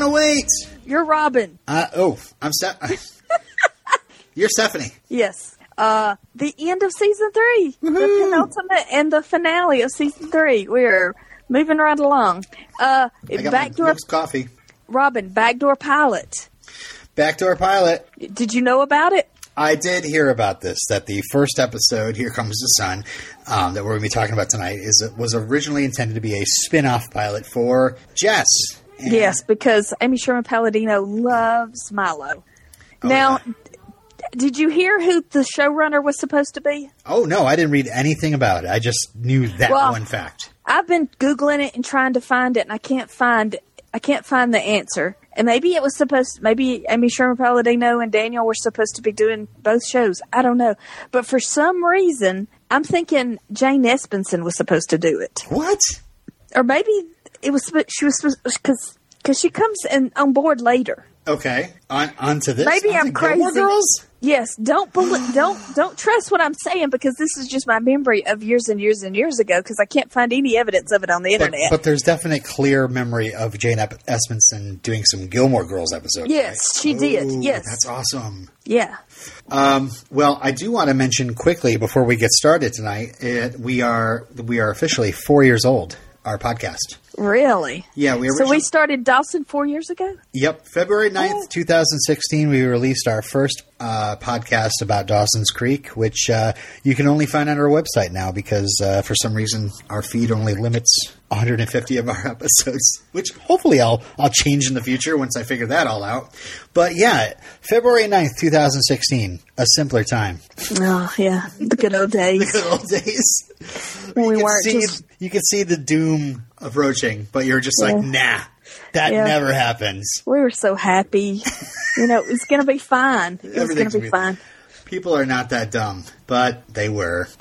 want to wait. You're Robin. Uh, oh, I'm Steph. You're Stephanie. Yes. Uh, the end of season three, the penultimate and the finale of season three. We're moving right along. Uh, backdoor coffee. Robin, backdoor pilot. Backdoor pilot. Did you know about it? I did hear about this. That the first episode, "Here Comes the Sun," um, that we're going to be talking about tonight, is was originally intended to be a spin-off pilot for Jess. And- Yes, because Amy Sherman Palladino loves Milo. Oh, now, yeah. did you hear who the showrunner was supposed to be? Oh no, I didn't read anything about it. I just knew that Well- one fact. I've been googling it and trying to find it, and I can't find I can't find the answer. And maybe it was supposed. Maybe Amy Sherman Palladino and Daniel were supposed to be doing both shows. I don't know, but for some reason, I'm thinking Jane Espenson was supposed to do it, What? or maybe it was she was because because she comes in on board later. Okay, on onto this. Maybe I'm Gilmore crazy. Girls. Yes, don't believe, don't don't trust what I'm saying because this is just my memory of years and years and years ago because I can't find any evidence of it on the But, internet. but there's definite clear memory of Jane Espenson doing some Gilmore Girls episodes. Yes, right? she did. Yes. that's awesome. yeah. Um, well, I do want to mention quickly before we get started tonight, it, we are we are officially four years old. Our podcast. Really? Yeah, we So we started Dawson four years ago? Yep, February Oh. 9th, 2016, we released our first uh, podcast about Dawson's Creek, which uh, you can only find on our website now because uh, for some reason our feed only limits 150 of our episodes, which hopefully I'll I'll change in the future once I figure that all out. But yeah, February 9th, 2016, a simpler time. Oh, yeah. The good old days. The good old days. when we you, weren't see, just. you can see the doom approaching, but you're just like, nah, that Yeah. never happens. We were so happy. you know, it's going to be fine. It was going to be be- fine. People are not that dumb, but they were.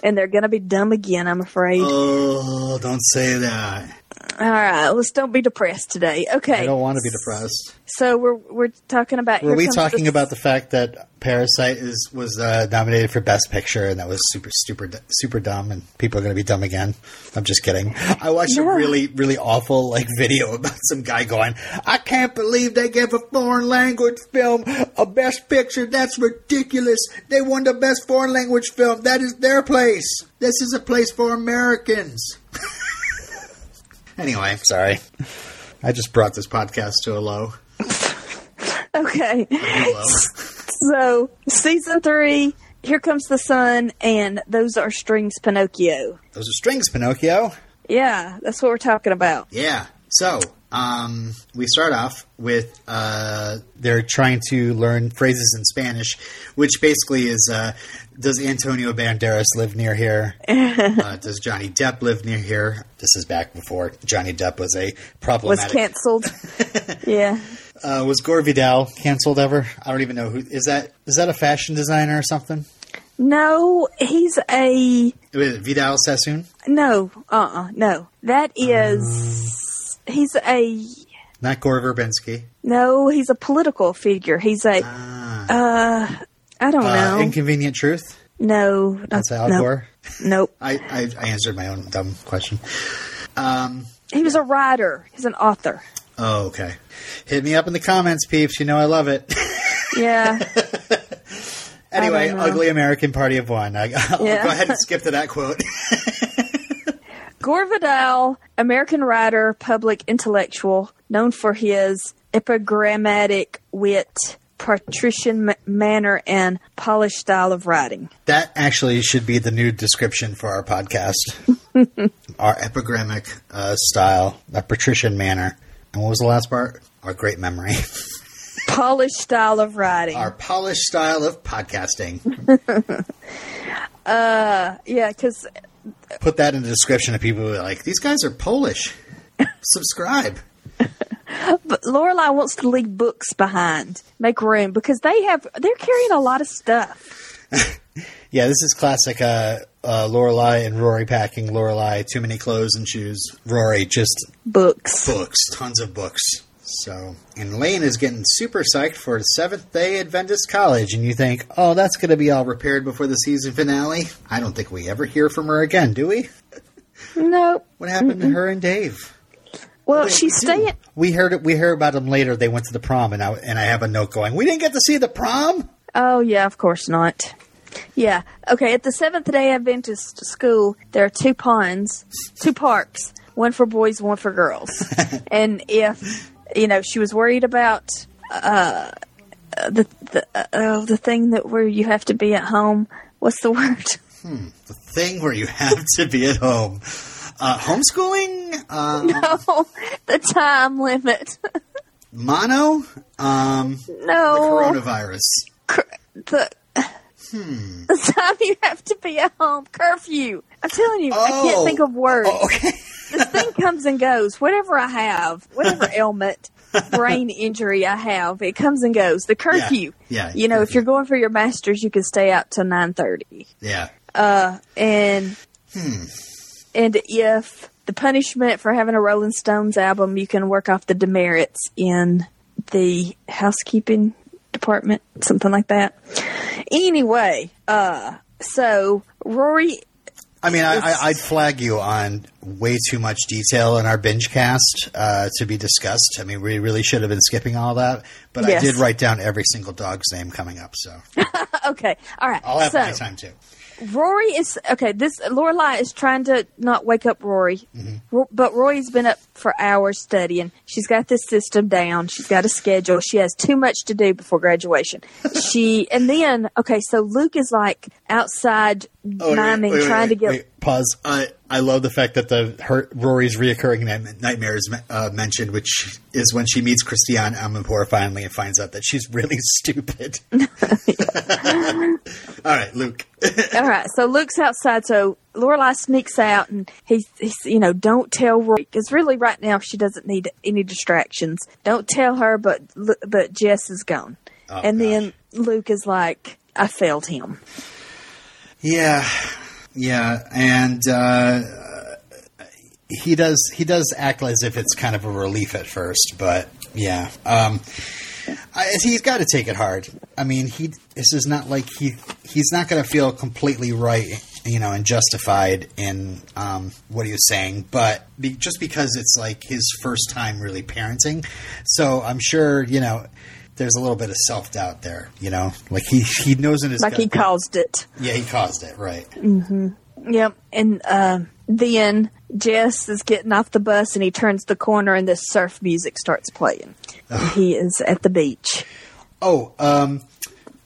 And they're going to be dumb again, I'm afraid. Oh, don't say that. All right. Let's don't be depressed today. Okay. I don't want to be depressed. So we're we're talking about. Were Here we Comes talking the- about the fact that Parasite is was uh, nominated for Best Picture and that was super super super dumb and people are going to be dumb again? I'm just kidding. I watched a really really awful like video about some guy going, "I can't believe they gave a foreign language film a Best Picture. That's ridiculous. They won the Best Foreign Language Film. That is their place. This is a place for Americans." anyway, sorry. I just brought this podcast to a low. Okay. Hello. So season three. Here comes the sun, and those are strings Pinocchio. Those are strings, Pinocchio. Yeah, that's what we're talking about. Yeah. So, um, we start off with uh, they're trying to learn phrases in Spanish, which basically is uh, Does Antonio Banderas live near here? uh, does Johnny Depp live near here? This is back before Johnny Depp was a problematic. Was canceled. yeah. uh, was Gore Vidal canceled ever? I don't even know who is that. Is that a fashion designer or something? No, he's a Was it Vidal Sassoon? no. Uh. uh no, that is. He's a Not Gore Verbinski. no. He's a political figure. He's a. Ah. Uh. I don't Uh, know. Inconvenient Truth. no. not- That's Al no, Gore. Nope. I, I, I answered my own dumb question. Um, He was a writer. He's an author. oh, okay. Hit me up in the comments, peeps. You know I love it. Yeah. anyway. Ugly American Party of One. I, I'll Yeah. go ahead and skip to that quote. Gore Vidal, American writer, public intellectual, known for his epigrammatic wit, patrician m- manner, and polished style of writing. that actually should be the new description for our podcast. our epigrammic uh, style, our patrician manner. And what was the last part? Our great memory. Polished style of writing. our polished style of podcasting. Uh, yeah, because Put that in the description of people who are like, these guys are Polish. Subscribe. but Lorelai wants to leave books behind, make room because they have they're carrying a lot of stuff. Yeah, this is classic uh, uh, Lorelai and Rory packing. Lorelai, too many clothes and shoes. Rory, just Books. books, tons of books. So, and Lane is getting super psyched for Seventh Day Adventist College, and you think, oh, that's going to be all repaired before the season finale? I don't think we ever hear from her again, do we? Nope. What happened to her and Dave? Well, Wait, she's staying. We heard it. We heard about them later. They went to the prom, and I and I have a note going. We didn't get to see the prom. Oh yeah, of course not. Yeah. Okay. At the Seventh Day Adventist school, there are two ponds, two parks, one for boys, one for girls. and if you know, she was worried about uh, the the uh, oh, the thing that where you have to be at home. What's the word? The thing where you have to be at home. Uh, homeschooling, um, oh, the time limit. mono, um, no, coronavirus. cur- the. The time you have to be at home, curfew. I'm telling you, I Oh. can't think of words. Oh, okay. This thing comes and goes. Whatever I have, whatever ailment, brain injury I have, it comes and goes. The curfew. Yeah, You know, if you're going for your masters, you can stay out till nine thirty. Yeah. Uh, and and if the punishment for having a Rolling Stones album, you can work off the demerits in the housekeeping department, something like that. Anyway, uh, so Rory I mean, I, I'd flag you on way too much detail in our binge cast uh, to be discussed. I mean, we really should have been skipping all that, but Yes. I did write down every single dog's name coming up, so Okay, all right. I'll have so, my time too. Rory is okay. This Lorelai is trying to not wake up Rory, mm-hmm. Ro- but Rory's been up for hours studying. She's got this system down. She's got a schedule. She has too much to do before graduation. she and then okay, so Luke is like outside Oh, wait, miming, wait, wait, trying to wait, get. Pause. I I love the fact that the her, Rory's reoccurring night- nightmare is uh, mentioned, which is when she meets Christiane Amanpour finally and finds out that she's really stupid. All right, Luke. All right, so Luke's outside. So Lorelai sneaks out, and he's, he's you know, don't tell Rory because really right now she doesn't need any distractions. Don't tell her, but but Jess is gone, Oh, and then. Luke is like, I failed him. Yeah, yeah, and uh, he does he does act as if it's kind of a relief at first, but yeah, um, I, he's got to take it hard. I mean, he this is not like he he's not going to feel completely right, you know, and justified in um, what he was saying, but be, just because it's like his first time really parenting, so I'm sure you know. There's a little bit of self doubt there, you know. Like he he knows in his Like gut- he caused it. yeah, he caused it, right? Yep. And uh, then Jess is getting off the bus, and he turns the corner, and this surf music starts playing. He is at the beach. Oh, um,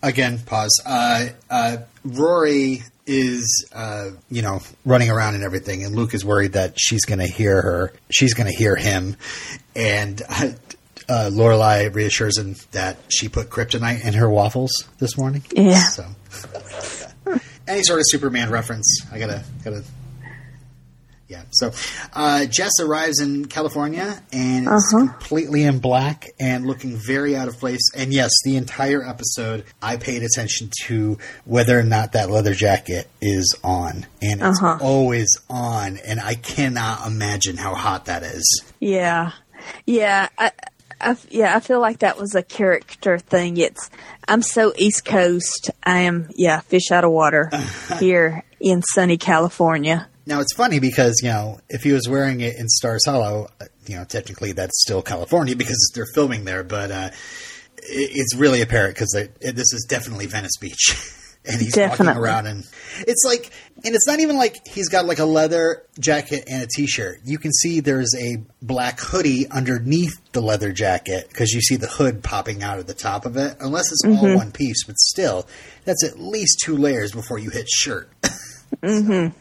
again, pause. Uh, uh, Rory is, uh, you know, running around and everything, and Luke is worried that she's going to hear her. She's going to hear him, and uh, uh, Lorelai reassures him that she put kryptonite in her waffles this morning. Yeah. So, any sort of Superman reference, I gotta gotta. Yeah. So, uh, Jess arrives in California and is Uh-huh. completely in black and looking very out of place. And yes, the entire episode, I paid attention to whether or not that leather jacket is on, and it's Uh-huh. always on. And I cannot imagine how hot that is. Yeah, yeah, I, I, yeah. I feel like that was a character thing. It's I'm so East Coast. I am yeah, fish out of water here in sunny California. Now it's funny because you know if he was wearing it in Stars Hollow, you know technically that's still California because they're filming there, but uh, it, it's really apparent because this is definitely Venice Beach, and he's walking around and it's like, and it's not even like he's got like a leather jacket and a t-shirt. You can see there's a black hoodie underneath the leather jacket because you see the hood popping out of the top of it. Unless it's all one piece, but still, that's at least two layers before you hit shirt. mm-hmm.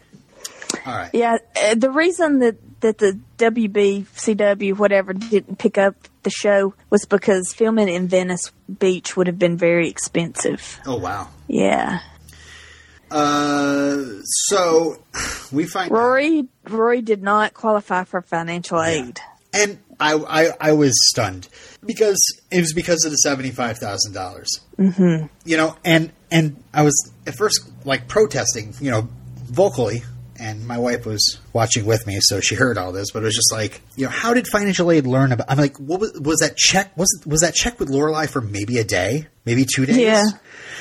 All right. Yeah, uh, the reason that that the WBCW whatever didn't pick up the show was because filming in Venice Beach would have been very expensive. Oh wow. Yeah, Uh, so we find Rory Rory did not qualify for financial aid. and I, I I was stunned because it was because of the seventy five thousand dollars. Mm-hmm. You know, and and I was at first like protesting, you know, vocally. And my wife was watching with me, so she heard all this. But it was just like, you know, how did financial aid learn about? I'm like, what was, was that check? Was was that check with Lorelai for maybe a day, maybe two days? Yeah.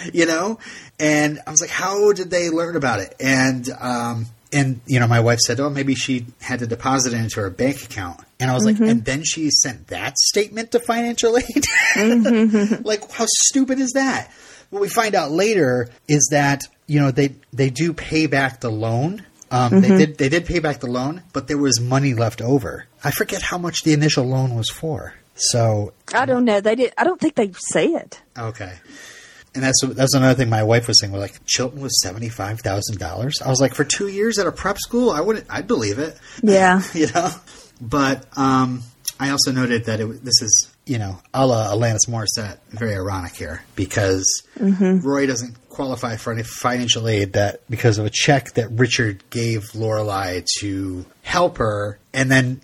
you know? And I was like, how did they learn about it? And um, and you know, my wife said, "Oh, maybe she had to deposit it into her bank account." And I was Mm-hmm. like, and then she sent that statement to financial aid. Mm-hmm. like, how stupid is that? What we find out later is that you know they they do pay back the loan. Um, Mm-hmm. They did they did pay back the loan, but there was money left over. I forget how much the initial loan was for. So I don't know. They did. I don't think they say it. Okay. And that's that's another thing my wife was saying. We're like Chilton was seventy five thousand dollars. I was like, for two years at a prep school, I wouldn't. I'd believe it. Yeah. you know. But um, I also noted that it, this is you know a la Alanis Morissette, very ironic here because Roy doesn't qualify for any financial aid that because of a check that Richard gave Lorelai to help her, and then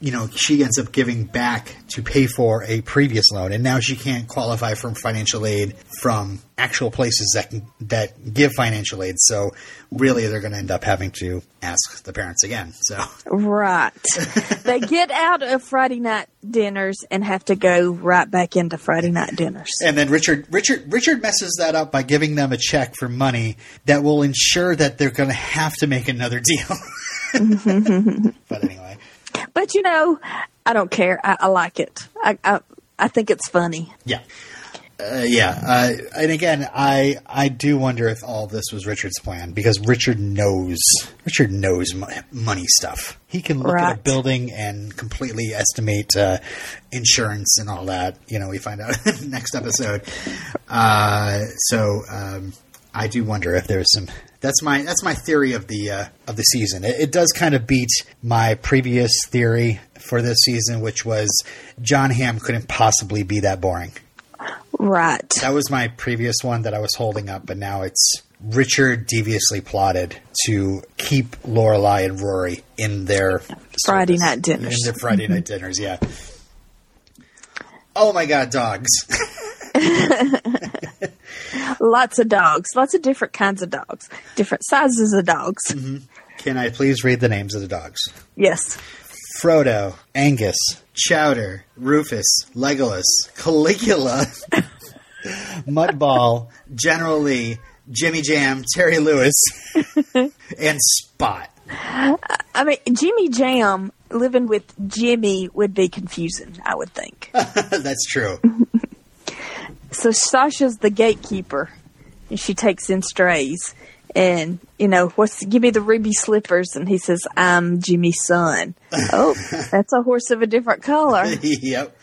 you know she ends up giving back to pay for a previous loan, and now she can't qualify for financial aid from actual places that can that give financial aid. So really, they're going to end up having to ask the parents again. So Right. they get out of Friday night dinners and have to go right back into Friday night dinners. And then Richard Richard Richard messes that up by giving them a check for money that will ensure that they're going to have to make another deal. but anyway, But you know, I don't care. I, I like it. I, I I think it's funny. yeah. Uh, yeah, uh, and again, I I do wonder if all this was Richard's plan because Richard knows Richard knows mo- money stuff. He can look at a building and completely estimate uh, insurance and all that. You know, we find out in the next episode. Uh, so um, I do wonder if there's some. That's my that's my theory of the uh, of the season. It, it does kind of beat my previous theory for this season, which was Jon Hamm couldn't possibly be that boring. Right. That was my previous one that I was holding up, but now it's Richard deviously plotted to keep Lorelai and Rory in their Friday service. night dinners. In their Friday night mm-hmm. dinners, yeah. Oh my god, dogs. Lots of dogs. Lots of different kinds of dogs. Different sizes of dogs. Mm-hmm. Can I please read the names of the dogs? Yes. Frodo, Angus, Chowder, Rufus, Legolas, Caligula, Mudball, General Lee, Jimmy Jam, Terry Lewis, and Spot. I mean, Jimmy Jam living with Jimmy would be confusing, I would think. That's true. so Sasha's the gatekeeper, and she takes in strays. And you know, what's give me the ruby slippers? And he says, "I'm Jimmy's son." oh, that's a horse of a different color. yep.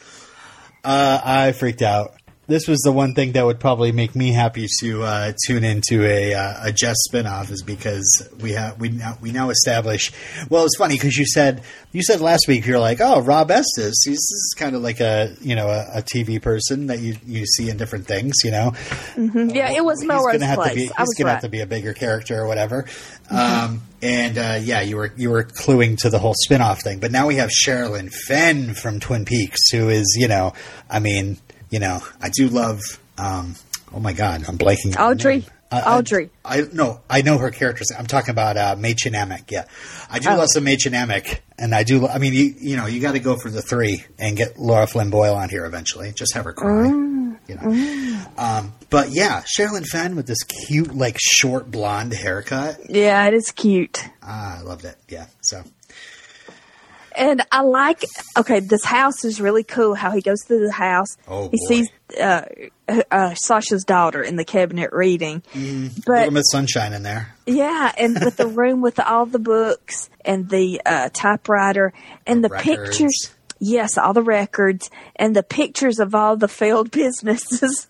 Uh, I freaked out. This was the one thing that would probably make me happy to uh, tune into a uh, a Jess spinoff is because we have we now we now establish. Well, it's funny because you said you said last week you're like, oh, Rob Estes, he's this is kind of like a you know a, a TV person that you you see in different things, you know. Yeah, it was He's Melrose gonna Place. to be he's I was gonna right. have to be a bigger character or whatever. Um, and uh, yeah, you were you were cluing to the whole spin-off thing, but now we have Sherilyn Fenn from Twin Peaks, who is you know, I mean, you know, I do love. Um, oh my God, I'm blanking. on her Audrey. I- I- Audrey. I, no, I know her characters. I'm talking about uh, Mädchen Amick. Yeah, I do Oh. love some Mädchen Amick, and I do. I mean, you you know, you got to go for the three and get Laura Flynn Boyle on here eventually. Just have her cry. Mm. You know. Um, but yeah, Sherilyn Fenn with this cute, like short blonde haircut. Yeah, it is cute. Ah, I loved it. Yeah. So And I like, okay, this house is really cool how he goes through the house. Oh, he boy. sees uh, uh, Sasha's daughter in the cabinet reading. But Little Miss Sunshine in there. yeah, and with the room with all the books and the uh, typewriter and the Records. pictures. Yes, all the records and the pictures of all the failed businesses.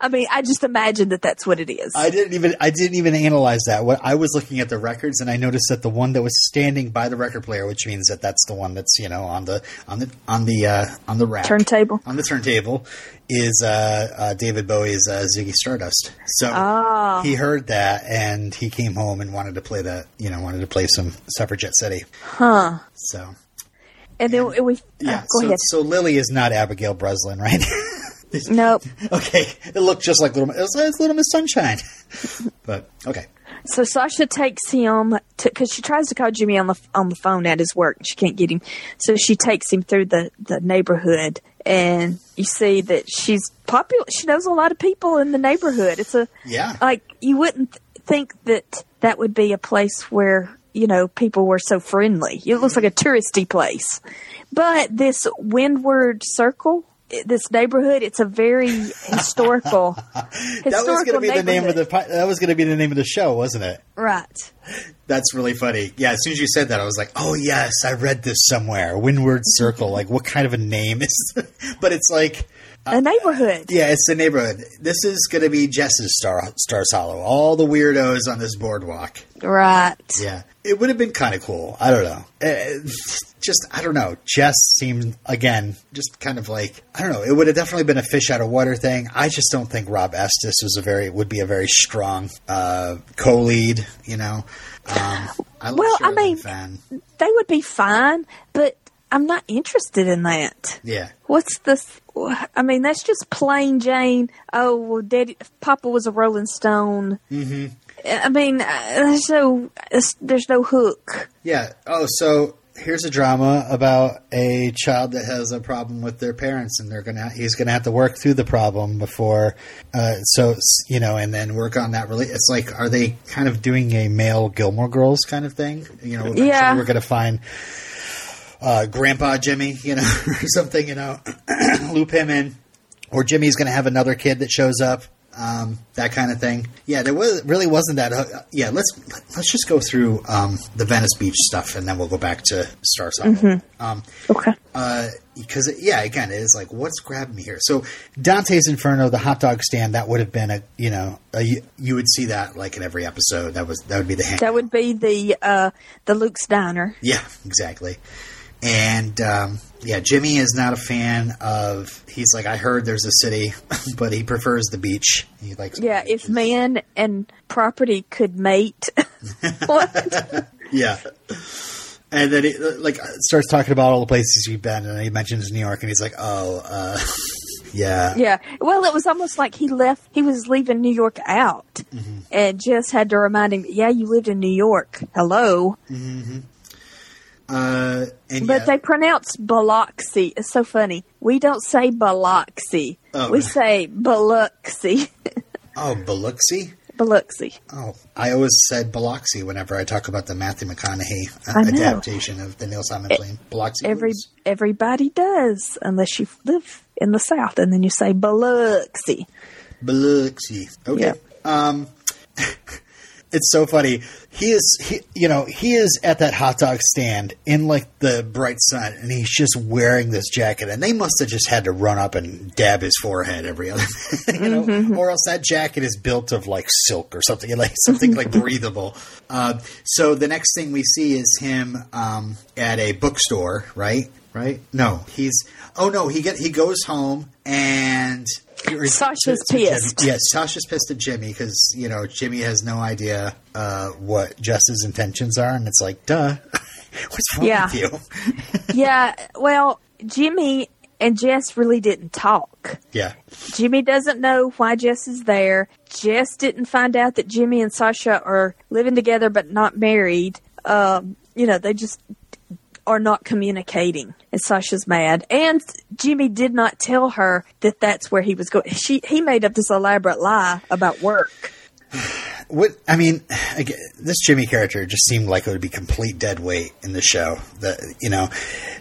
I mean, I just imagine that that's what it is. I didn't even I didn't even analyze that. What I was looking at the records and I noticed that the one that was standing by the record player, which means that that's the one that's you know on the on the on the uh, on the rack Turntable. on the turntable, is uh, uh, David Bowie's uh, Ziggy Stardust. So Ah. he heard that and he came home and wanted to play that. You know, wanted to play some Suffragette City. Huh. So And then we, yeah. uh, go so, ahead. so Lily is not Abigail Breslin, right? Nope. okay, it looked just like Little it was, it's Little Miss Sunshine, but okay. So Sasha takes him because she tries to call Jimmy on the on the phone at his work and she can't get him. So she takes him through the the neighborhood and you see that she's popular. She knows a lot of people in the neighborhood. It's a Yeah. like you wouldn't think that that would be a place where you know people were so friendly. It looks like a touristy place, but this Windward Circle, this neighborhood, it's a very historical. that was going to be the name of the that was going to be the name of the show, wasn't it? right. That's really funny. Yeah, as soon as you said that, I was like, "Oh yes, I read this somewhere." Windward Circle. Like, what kind of a name is? but it's like, A uh, neighborhood. yeah, it's a neighborhood. This is going to be Jess's Star Stars Hollow. All the weirdos on this boardwalk. Right. Yeah, it would have been kind of cool. I don't know. Uh, just I don't know. Jess seemed again just kind of like I don't know. It would have definitely been a fish out of water thing. I just don't think Rob Estes was a very would be a very strong uh, co-lead. You know. Um, I Well, I mean- Fenn. They would be fine, but I'm not interested in that. yeah. What's this? I mean, that's just plain Jane. Oh, well, Daddy, Papa was a Rolling Stone. Mm-hmm. I mean, uh, there's no, there's no hook. Yeah. Oh, so here's a drama about a child that has a problem with their parents, and they're gonna he's gonna have to work through the problem before. Uh, so you know, and then work on that. Really, it's like, are they kind of doing a male Gilmore Girls kind of thing? You know, eventually Yeah. we're gonna find. Uh, Grandpa Jimmy, you know, or something, you know, loop him in, or Jimmy's going to have another kid that shows up, um, that kind of thing. Yeah, there was really wasn't that. Uh, yeah, let's let's just go through um, the Venice Beach stuff, and then we'll go back to Star Hollow. Um, Okay. because yeah, again, it is like what's grabbing me here. So Dante's Inferno, the hot dog stand, that would have been a you know a, you, you would see that like in every episode. That was that would be the hand. That would be the uh, the Luke's Diner. Yeah, exactly. And um, yeah, Jimmy is not a fan of. He's like, I heard there's a city, but he prefers the beach. He likes. Yeah, if man and property could mate. what? Yeah. And then he like starts talking about all the places you've been, and he mentions New York, and he's like, "Oh, uh, yeah, Yeah. Well, it was almost like he left. He was leaving New York out, and just had to remind him. Yeah, you lived in New York. Hello. Uh, and But yeah, they pronounce Biloxi. It's so funny. We don't say Biloxi. Oh. We say Biloxi. oh, Biloxi. Biloxi. Oh, I always said Biloxi whenever I talk about the Matthew McConaughey uh, adaptation of the Neil Simon plane. Biloxi. Every Blues. everybody does, unless you live in the South, and then you say Biloxi. Biloxi. Okay. Yeah. Um, it's so funny. He is, he, you know, he is at that hot dog stand in like the bright sun, and he's just wearing this jacket. And they must have just had to run up and dab his forehead every other, you know, or else that jacket is built of like silk or something, like something like breathable. Uh, so the next thing we see is him um, at a bookstore, right? Right? No, he's. Oh no, he get he goes home and. Sasha's Jimmy. pissed. Yeah, Sasha's pissed at Jimmy because you know Jimmy has no idea uh, what Jess's intentions are, and it's like, duh, what's wrong Yeah. with you? yeah. Well, Jimmy and Jess really didn't talk. yeah, Jimmy doesn't know why Jess is there. Jess didn't find out that Jimmy and Sasha are living together but not married. Um, you know, they just are not communicating. And Sasha's mad. And Jimmy did not tell her that that's where he was going. She he made up this elaborate lie about work. what I mean, again, this Jimmy character just seemed like it would be complete dead weight in the show. That you know,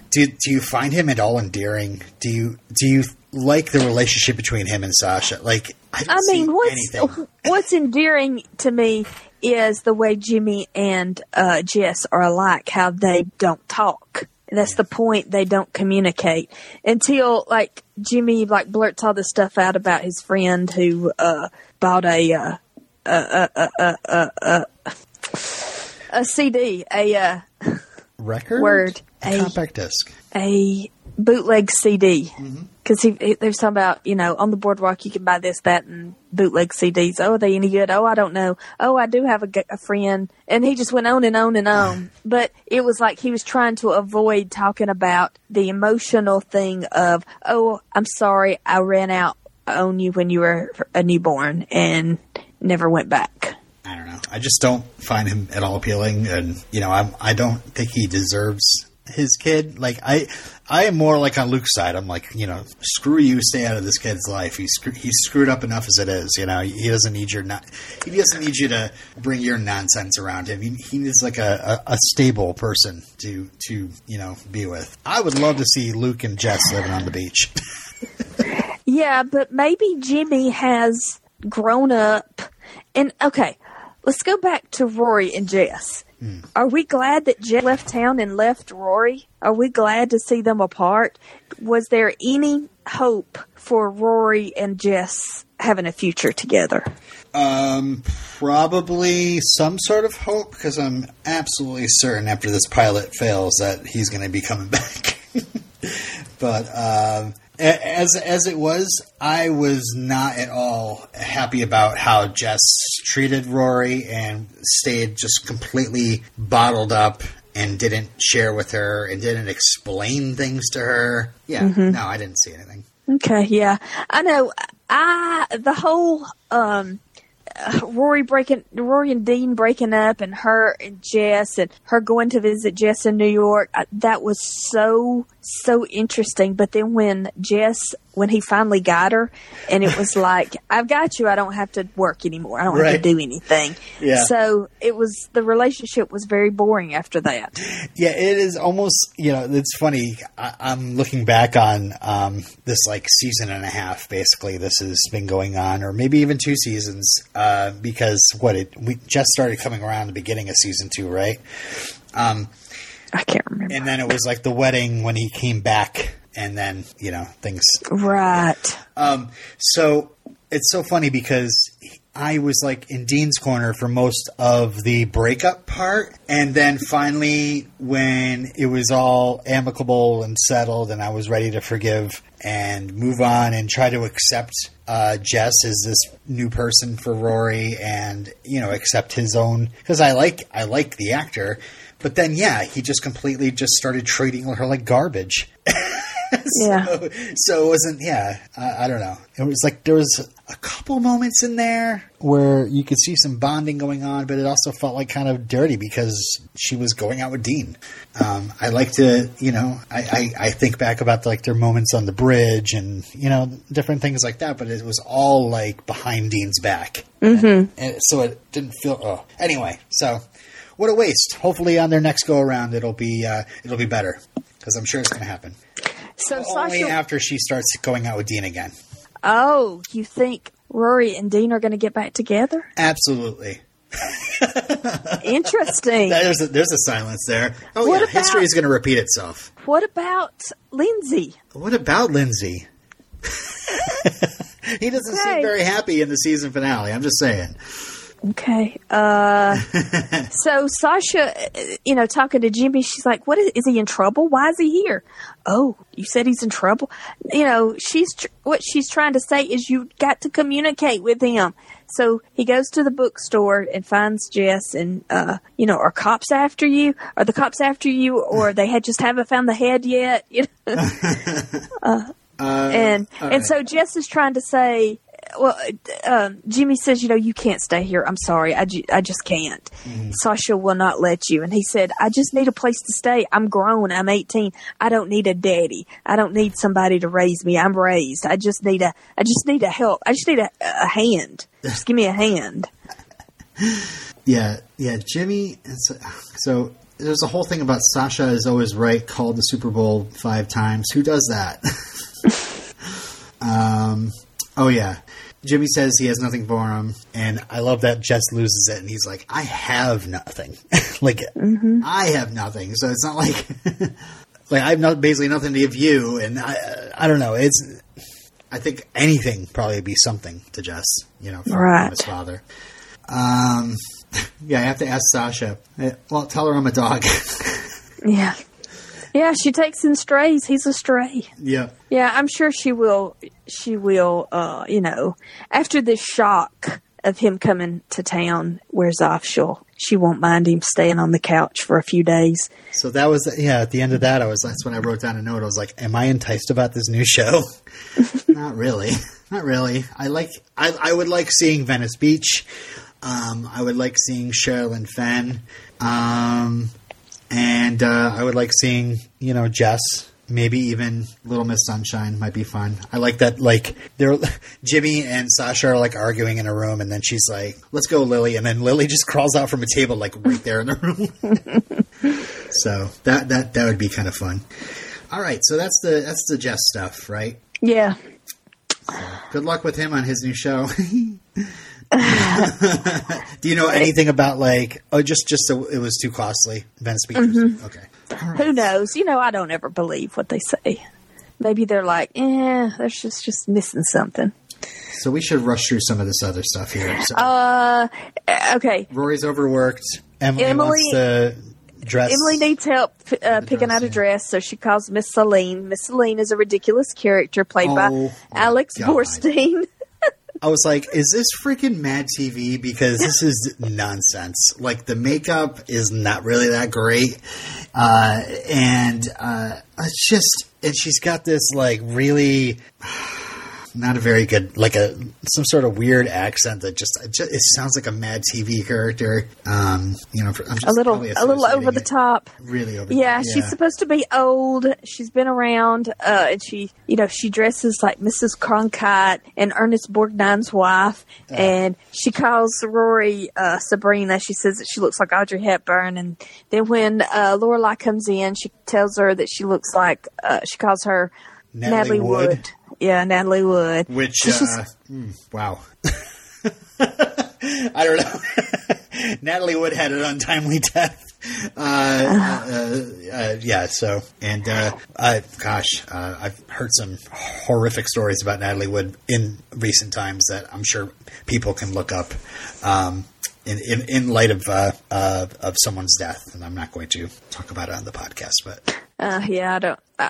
do do you find him at all endearing? Do you do you like the relationship between him and Sasha? Like, I, I mean, what's anything. what's endearing to me is the way Jimmy and uh, Jess are alike. How they don't talk. That's the point. They don't communicate until like Jimmy like blurts all this stuff out about his friend who uh, bought a uh, a, a, a, a, CD, a uh, record word, a compact disc. a bootleg CD because he, he, there's talking about you know on the boardwalk you can buy this that and bootleg CDs. Oh, are they any good? Oh, I don't know. Oh, I do have a friend, and he just went on and on and on. but it was like he was trying to avoid talking about the emotional thing of oh, I'm sorry, I ran out on you when you were a newborn and never went back. I don't know. I just don't find him at all appealing, and you know, I'm, I don't think he deserves his kid. Like I, I am more like on Luke's side. I'm like, you know, screw you, stay out of this kid's life. He's he's screwed up enough as it is. You know, he doesn't need your not. He doesn't need you to bring your nonsense around him. He, he needs like a, a, a stable person to to you know be with. I would love to see Luke and Jess living on the beach. Yeah, but maybe Jimmy has grown up. And okay, let's go back to Rory and Jess. Are we glad that Jess left town and left Rory? Are we glad to see them apart? Was there any hope for Rory and Jess having a future together? Um, probably some sort of hope because I'm absolutely certain after this pilot fails that he's going to be coming back. but um, as as it was, I was not at all happy about how Jess treated Rory and stayed just completely bottled up and didn't share with her and didn't explain things to her. Yeah, no, I didn't see anything. Okay, yeah. I know. I the whole um Rory breaking Rory and Dean breaking up and her and Jess and her going to visit Jess in New York I, that was so so interesting but then when Jess when he finally got her and it was like I've got you I don't have to work anymore I don't have to do anything Yeah. so it was the relationship was very boring after that Yeah, it is almost, you know, it's funny. I, I'm looking back on um, this like season and a half, basically, this has been going on, or maybe even two seasons, uh, because what it, we just started coming around the beginning of season two, right? Um, I can't remember. And then it was like the wedding when he came back, and then, you know, things right. Um, so it's so funny because I was like in Dean's corner for most of the breakup part, and then finally, when it was all amicable and settled, and I was ready to forgive and move on and try to accept uh, Jess as this new person for Rory, and you know accept his own because I like I like the actor, but then yeah, he just completely just started treating her like garbage. yeah. so, so it wasn't yeah I, I don't know. It was like there was a couple moments in there where you could see some bonding going on but it also felt like kind of dirty because she was going out with dean. Um, i like to you know I, I, I think back about like their moments on the bridge and you know different things like that but it was all like behind dean's back. Mm-hmm. and so it didn't feel oh. Anyway so what a waste hopefully on their next go around it'll be uh, it'll be better because i'm sure it's going to happen so only Sasha after she starts going out with Dean again. Oh, you think Rory and Dean are going to get back together? Absolutely. Interesting. There's a, there's a silence there. Oh What yeah, about- history is going to repeat itself. what about Lindsay? What about Lindsay? he doesn't seem very happy in the season finale. I'm just saying. Okay. Uh, so Sasha, uh, you know, talking to Jimmy, she's like, "What is, is he in trouble? Why is he here?" Oh, you said he's in trouble. You know, she's tr- what she's trying to say is you got to communicate with him. So he goes to the bookstore and finds Jess, and uh, you know, are cops after you? Are the cops after you, or they had just haven't found the head yet? You know. Uh, and and right. so Jess is trying to say, well, um, Jimmy says, you know, you can't stay here. I'm sorry, I, ju- I just can't. Mm-hmm. Sasha will not let you. And he said, I just need a place to stay. I'm grown. I'm 18. I don't need a daddy. I don't need somebody to raise me. I'm raised. I just need a. I just need a help. I just need a, a hand. Just give me a hand. Yeah, yeah. Jimmy. So, so there's a whole thing about Sasha is always right. Called the Super Bowl five times. Who does that? um. Oh yeah. Jimmy says he has nothing for him, and I love that Jess loses it, and he's like, "I have nothing. like, I have nothing." So it's not like, like I have not basically nothing to give you, and I, I don't know. It's, I think anything probably would be something to Jess, you know, from, Right. from his father. Um, yeah, I have to ask Sasha. Eh, Well, tell her I'm a dog. Yeah. Yeah, she takes in strays. He's a stray. yeah. Yeah, I'm sure she will. She will. Uh, you know, after the shock of him coming to town wears off, she'll she won't mind him staying on the couch for a few days. So that was yeah. At the end of that, I was that's when I wrote down a note. I was like, "Am I enticed about this new show?" Not really. Not really. I like. I I would like seeing Venice Beach. Um, I would like seeing Sherilyn Fenn. Um, And uh, I would like seeing, you know, Jess. Maybe even Little Miss Sunshine might be fun. I like that. Like they're Jimmy and Sasha are like arguing in a room, and then she's like, "Let's go, Lily," and then Lily just crawls out from a table like right there in the room. so that that that would be kind of fun. All right, so that's the that's the Jess stuff, right? Yeah. Good luck with him on his new show. Do you know anything about like? Oh, just just so it was too costly. Venice Beach. was- Okay. Who knows? You know, I don't ever believe what they say. Maybe they're like, eh, they're just just missing something. So we should rush through some of this other stuff here. So Uh, okay. Rory's overworked. Emily, Emily- wants to dress. Emily needs help uh, picking dress, out a yeah. dress, so she calls Miss Celine. Miss Celine is a ridiculous character played Oh, by Alex God. Borstein. I was like, "Is this freaking Mad TV?" Because this is nonsense. Like the makeup is not really that great, uh, and uh, it's just, and she's got this like really. Not a very good, like a some sort of weird accent that just it, just, it sounds like a Mad TV character. Um, you know, I'm just a little, a little over the top. Really over. Yeah, she's supposed to be old. She's been around, uh, and she, you know, she dresses like Mrs. Cronkite and Ernest Borgnine's wife, and she calls Rory uh, Sabrina. She says that she looks like Audrey Hepburn, and then when uh, Lorelai comes in, she tells her that she looks like uh, she calls her Natalie Natalie, Wood. Wood. Yeah, Natalie Wood. Which, uh, mm, wow. I don't know. Natalie Wood had an untimely death. Uh, uh, uh, yeah, so, and, uh, I, gosh, uh, I've heard some horrific stories about Natalie Wood in recent times that I'm sure people can look up, um, in, in, in light of, uh, uh, of someone's death. And I'm not going to talk about it on the podcast, but Uh, yeah, I don't. I,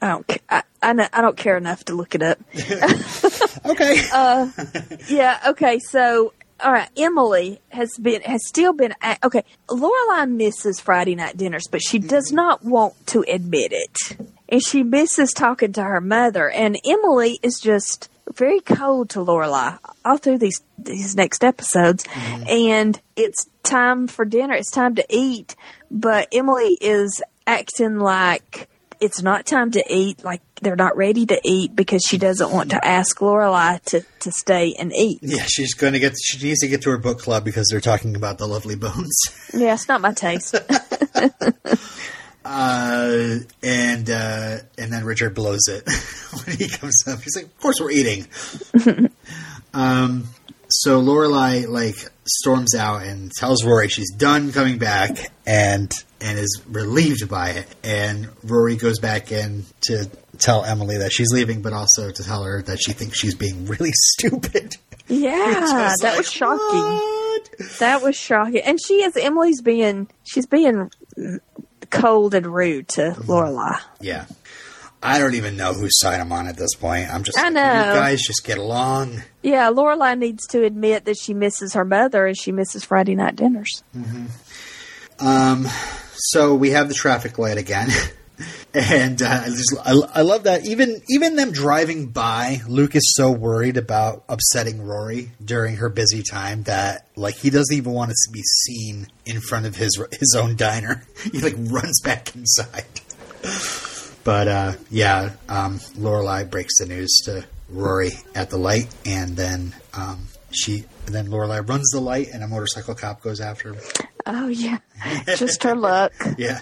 I don't. I, I, I don't care enough to look it up. okay. Uh, yeah. Okay. So, all right. Emily has been has still been okay. Lorelai misses Friday night dinners, but she does mm-hmm. not want to admit it, and she misses talking to her mother. And Emily is just very cold to Lorelai all through these these next episodes. Mm-hmm. And it's time for dinner. It's time to eat, but Emily is acting like it's not time to eat. Like they're not ready to eat because she doesn't want to ask Lorelai to, to stay and eat. Yeah, she's going to get. She needs to get to her book club because they're talking about the Lovely Bones. Yeah, it's not my taste. Uh, and uh, and then Richard blows it when he comes up. He's like, "Of course we're eating." um, so Lorelai like storms out and tells Rory she's done coming back, and and is relieved by it. And Rory goes back in to tell Emily that she's leaving, but also to tell her that she thinks she's being really stupid. Yeah, that like, was shocking. "What?" That was shocking. And she is Emily's being she's being cold and rude to Mm-hmm. Lorelai. Yeah. I don't even know whose side I'm on at this point. I'm just I know. you guys just get along. Yeah, Lorelai needs to admit that she misses her mother and she misses Friday night dinners. Um, so we have the traffic light again, and uh, I just I, I love that even even them driving by, Luke is so worried about upsetting Rory during her busy time that like he doesn't even want to be seen in front of his his own diner. He like runs back inside. But uh, yeah, um, Lorelai breaks the news to Rory at the light, and then um, she and then Lorelai runs the light, and a motorcycle cop goes after him. Oh yeah. Just her luck. Yeah.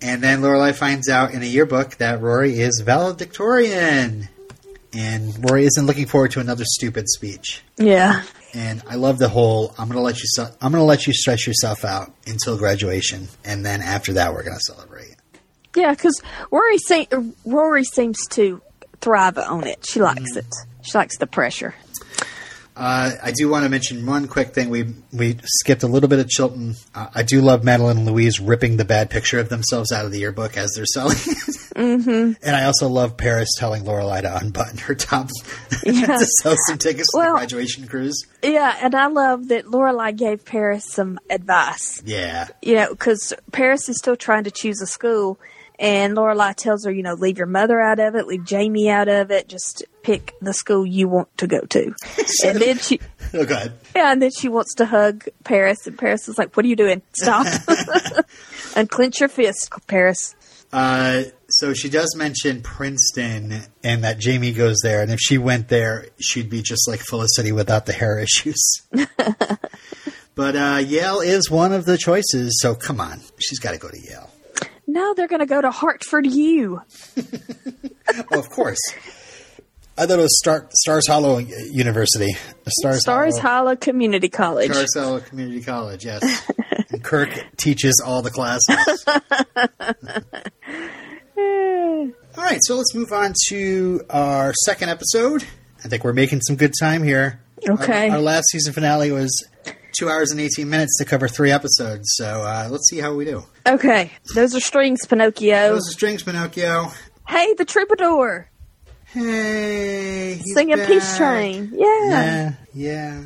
And then Lorelai finds out in a yearbook that Rory is valedictorian. And Rory isn't looking forward to another stupid speech. Yeah. And I love the whole I'm gonna let you se- I'm gonna let you stretch yourself out until graduation, and then after that we're gonna celebrate. Yeah, because Rory, se- Rory seems to thrive on it. She likes Mm-hmm. it. She likes the pressure. Uh, I do want to mention one quick thing. We we skipped a little bit of Chilton. Uh, I do love Madeline and Louise ripping the bad picture of themselves out of the yearbook as they're selling it. Mm-hmm. And I also love Paris telling Lorelai to unbutton her top Yeah. to sell some tickets to the graduation cruise. Yeah, and I love that Lorelai gave Paris some advice. Yeah, You know, because Paris is still trying to choose a school, and Lorelai tells her, you know, leave your mother out of it, leave Jamie out of it, just pick the school you want to go to. and then she, oh god, yeah, and then she wants to hug Paris, and Paris is like, "What are you doing? Stop!" Unclench your fist, Paris. Uh, so she does mention Princeton and that Jamie goes there, and if she went there, she'd be just like Felicity without the hair issues. but uh, Yale is one of the choices, so come on, she's got to go to Yale. No, they're going to go to Hartford U. oh, of course. I thought it was Star, Stars Hollow University. Stars, Stars Hollow, Hollow Community College. Stars Hollow Community College, yes. and Kirk teaches all the classes. all right, so let's move on to our second episode. I think we're making some good time here. Okay. Our, our last season finale was two hours and 18 minutes to cover three episodes, so uh, let's see how we do. Okay, those are strings, Pinocchio. Those are strings, Pinocchio. Hey, the troubadour. Hey, singing back. Peace Train. Yeah. yeah, yeah.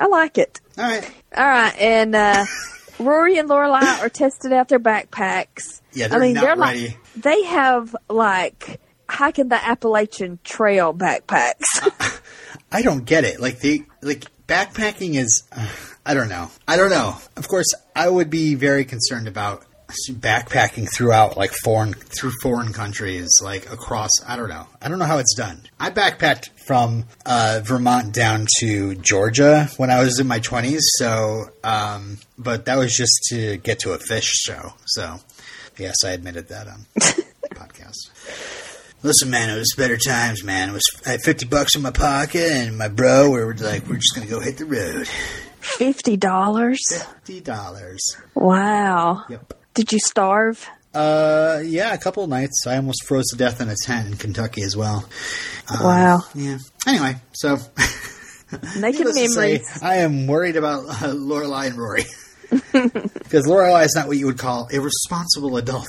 I like it. All right, all right, and uh, Rory and Lorelai are testing out their backpacks. Yeah, they're I mean, not they're ready. like they have like hiking the Appalachian Trail backpacks. I don't get it. Like the like backpacking is. Uh, I don't know. I don't know. Of course, I would be very concerned about backpacking throughout like foreign through foreign countries like across i don't know i don't know how it's done i backpacked from uh, vermont down to georgia when i was in my 20s so um, but that was just to get to a Phish show so yes i admitted that podcast listen man it was better times man it was i had 50 bucks in my pocket and my bro we were like we're just gonna go hit the road Fifty dollars. Fifty dollars. Wow. Yep. Did you starve? Uh, yeah, a couple of nights. I almost froze to death in a tent in Kentucky as well. Um, wow. Yeah. Anyway, so making memories. Say, I am worried about uh, Lorelai and Rory because Lorelai is not what you would call a responsible adult.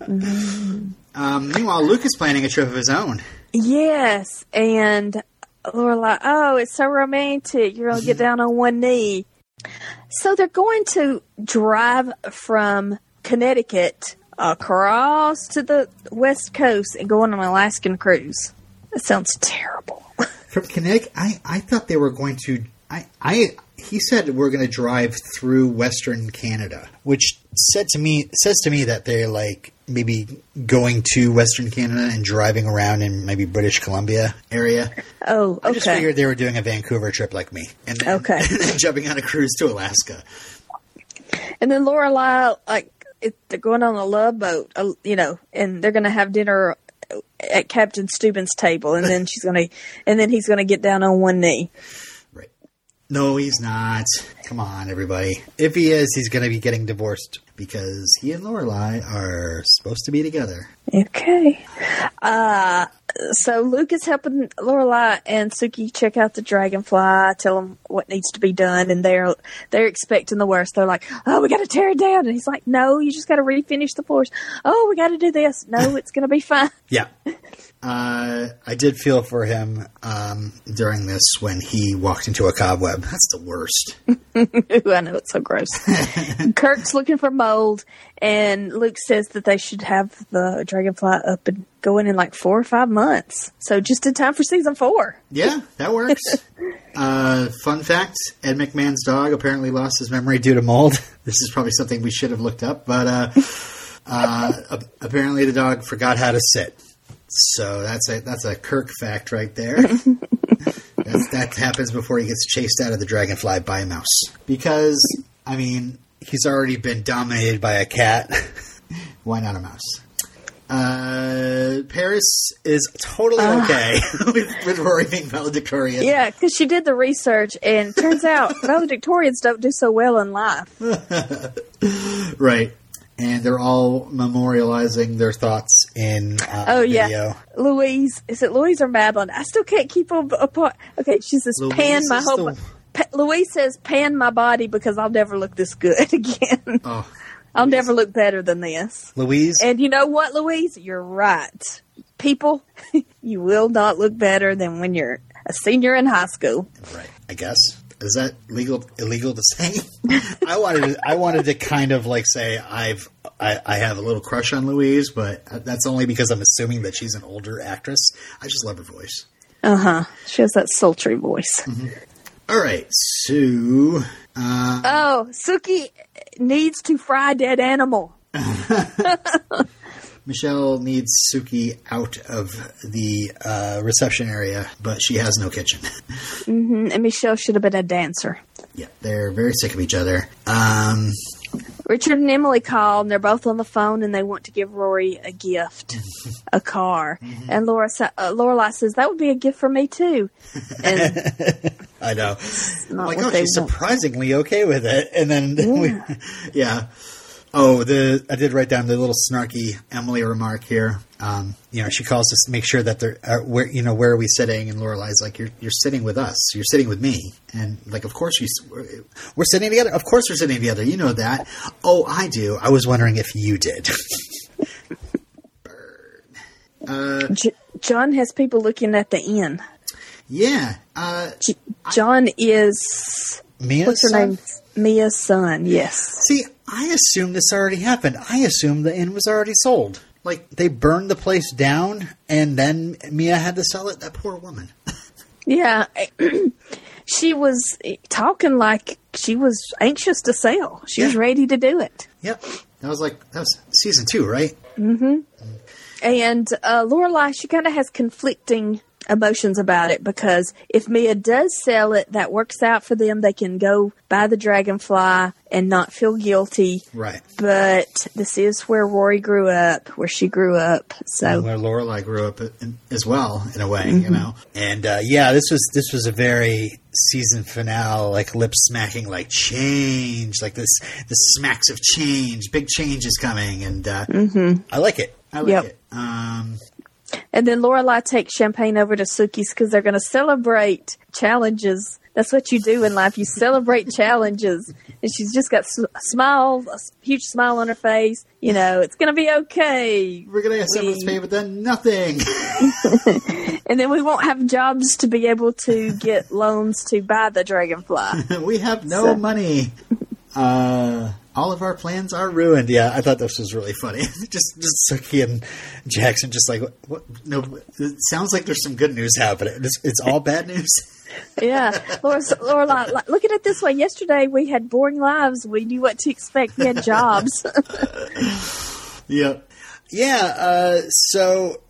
mm-hmm. um, meanwhile, Luke is planning a trip of his own. Yes, and Lorelai, oh, it's so romantic. You're gonna get down on one knee. So they're going to drive from Connecticut across to the west coast and go on an Alaskan cruise. That sounds terrible. From Connecticut, I, I thought they were going to. I, I he said we're going to drive through Western Canada, which said to me says to me that they're like maybe going to Western Canada and driving around in maybe British Columbia area. Oh, okay. I just figured they were doing a Vancouver trip like me, and then, okay, and then jumping on a cruise to Alaska. And then Lorelai, like it, they're going on a love boat, uh, you know, and they're going to have dinner at Captain Stubing's table, and then she's going to, and then he's going to get down on one knee. No, he's not. Come on, everybody. If he is, he's going to be getting divorced because he and Lorelai are supposed to be together. Okay. Uh, so Luke is helping Lorelai and Sookie check out the dragonfly, tell them what needs to be done, and they're they're expecting the worst. They're like, "Oh, we got to tear it down," and he's like, "No, you just got to refinish the floors." Oh, we got to do this. No, it's going to be fine. Yeah. Uh, I did feel for him um, during this when he walked into a cobweb. That's the worst. I know it's so gross. Kirk's looking for mold, and Luke says that they should have the dragonfly up and going in like four or five months. So just in time for season four. Yeah, that works. uh, fun fact Ed McMahon's dog apparently lost his memory due to mold. This is probably something we should have looked up, but uh, uh, apparently the dog forgot how to sit. So that's a that's a Kirk fact right there. that happens before he gets chased out of the dragonfly by a mouse. Because I mean, he's already been dominated by a cat. Why not a mouse? Uh, Paris is totally okay uh, with, with, Rory being valedictorian. Yeah, because she did the research, and turns out valedictorians don't do so well in life. right and they're all memorializing their thoughts in uh, oh video. yeah louise is it louise or madeline i still can't keep them apart. Okay she says louise pan my whole the... pa- louise says pan my body because i'll never look this good again. Oh, i'll louise. never look better than this. Louise? And you know what louise? You're right. People you will not look better than when you're a senior in high school. Right i guess is that legal illegal to say? I wanted to, I wanted to kind of like say I've I, I, have a little crush on Louise, but that's only because I'm assuming that she's an older actress. I just love her voice. Uh huh. She has that sultry voice. Mm-hmm. All right, so Uh, Oh, Sookie needs to fry dead animal. Michelle needs Sookie out of the uh, reception area, but she has no kitchen. Mm, And Michelle should have been a dancer. yeah, they're very sick of each other. Um, Richard and Emily call, and they're both on the phone, and they want to give Rory a gift, a car. And Laura, uh, Lorelai says that would be a gift for me too. And I know. Not like, oh, she's want. surprisingly okay with it. And then, yeah. We, yeah. Oh, the I did write down the little snarky Emily remark here. Um, you know, she calls us to make sure that they're uh, where you know where are we sitting, and Lorelai's like, "You're you're sitting with us. You're sitting with me." And like, of course you, we're, we're sitting together. Of course we're sitting together. You know that. Oh, I do. I was wondering if you did. J- John has people looking at the inn. yeah. Uh, J- John is Mia's what's her son? name? Mia's son. Yes. See, I assumed this already happened. I assumed the inn was already sold. Like they burned the place down, and then Mia had to sell it. That poor woman. Yeah. she was talking like she was anxious to sell. She was ready to do it. Yep, that was like that was season two, right? Mm-hmm. And uh, Lorelai, she kind of has conflicting emotions about it because if Mia does sell it, that works out for them. They can go buy the dragonfly and not feel guilty. Right. But this is where Rory grew up, where she grew up. So Where Lorelai grew up in, as well, in a way, you know. And uh, yeah, this was this was a very season finale, like lip smacking, like change, like this the smacks of change. Big change is coming, and uh, I like it. I like Yep. it. Um, And then Lorelai takes champagne over to Sookie's because they're going to celebrate challenges. That's what you do in life. You celebrate challenges. And she's just got a smile, a huge smile on her face. You know, it's going to be okay. we're gonna have someone's We- pay, but then nothing. And then we won't have jobs to be able to get loans to buy the dragonfly. we have no So- money. Uh, all of our plans are ruined. Yeah, I thought this was really funny. just, just Sookie and Jackson, just like, what? No, it sounds like there's some good news happening. It's, it's all bad news. yeah. Laura, like, look at it this way. Yesterday we had boring lives. We knew what to expect. We had jobs. yep. Yeah. Uh, so,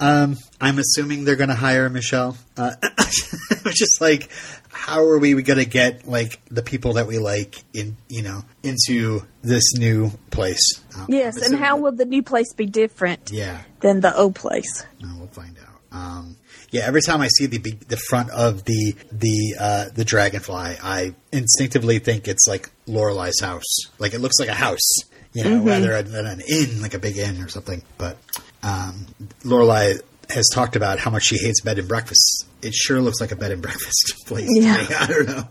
um, I'm assuming they're going to hire Michelle. Uh, just like, how are we going to get like the people that we like in, you know, into this new place? Um, yes. And how will the new place be different Yeah. than the old place? No, we'll find out. Um, yeah, every time I see the the front of the the uh, the dragonfly, I instinctively think it's like Lorelai's house. Like it looks like a house, you know, rather than an inn, like a big inn or something. But um, Lorelai has talked about how much she hates bed and breakfast. It sure looks like a bed and breakfast place. to Yeah. me. I don't know.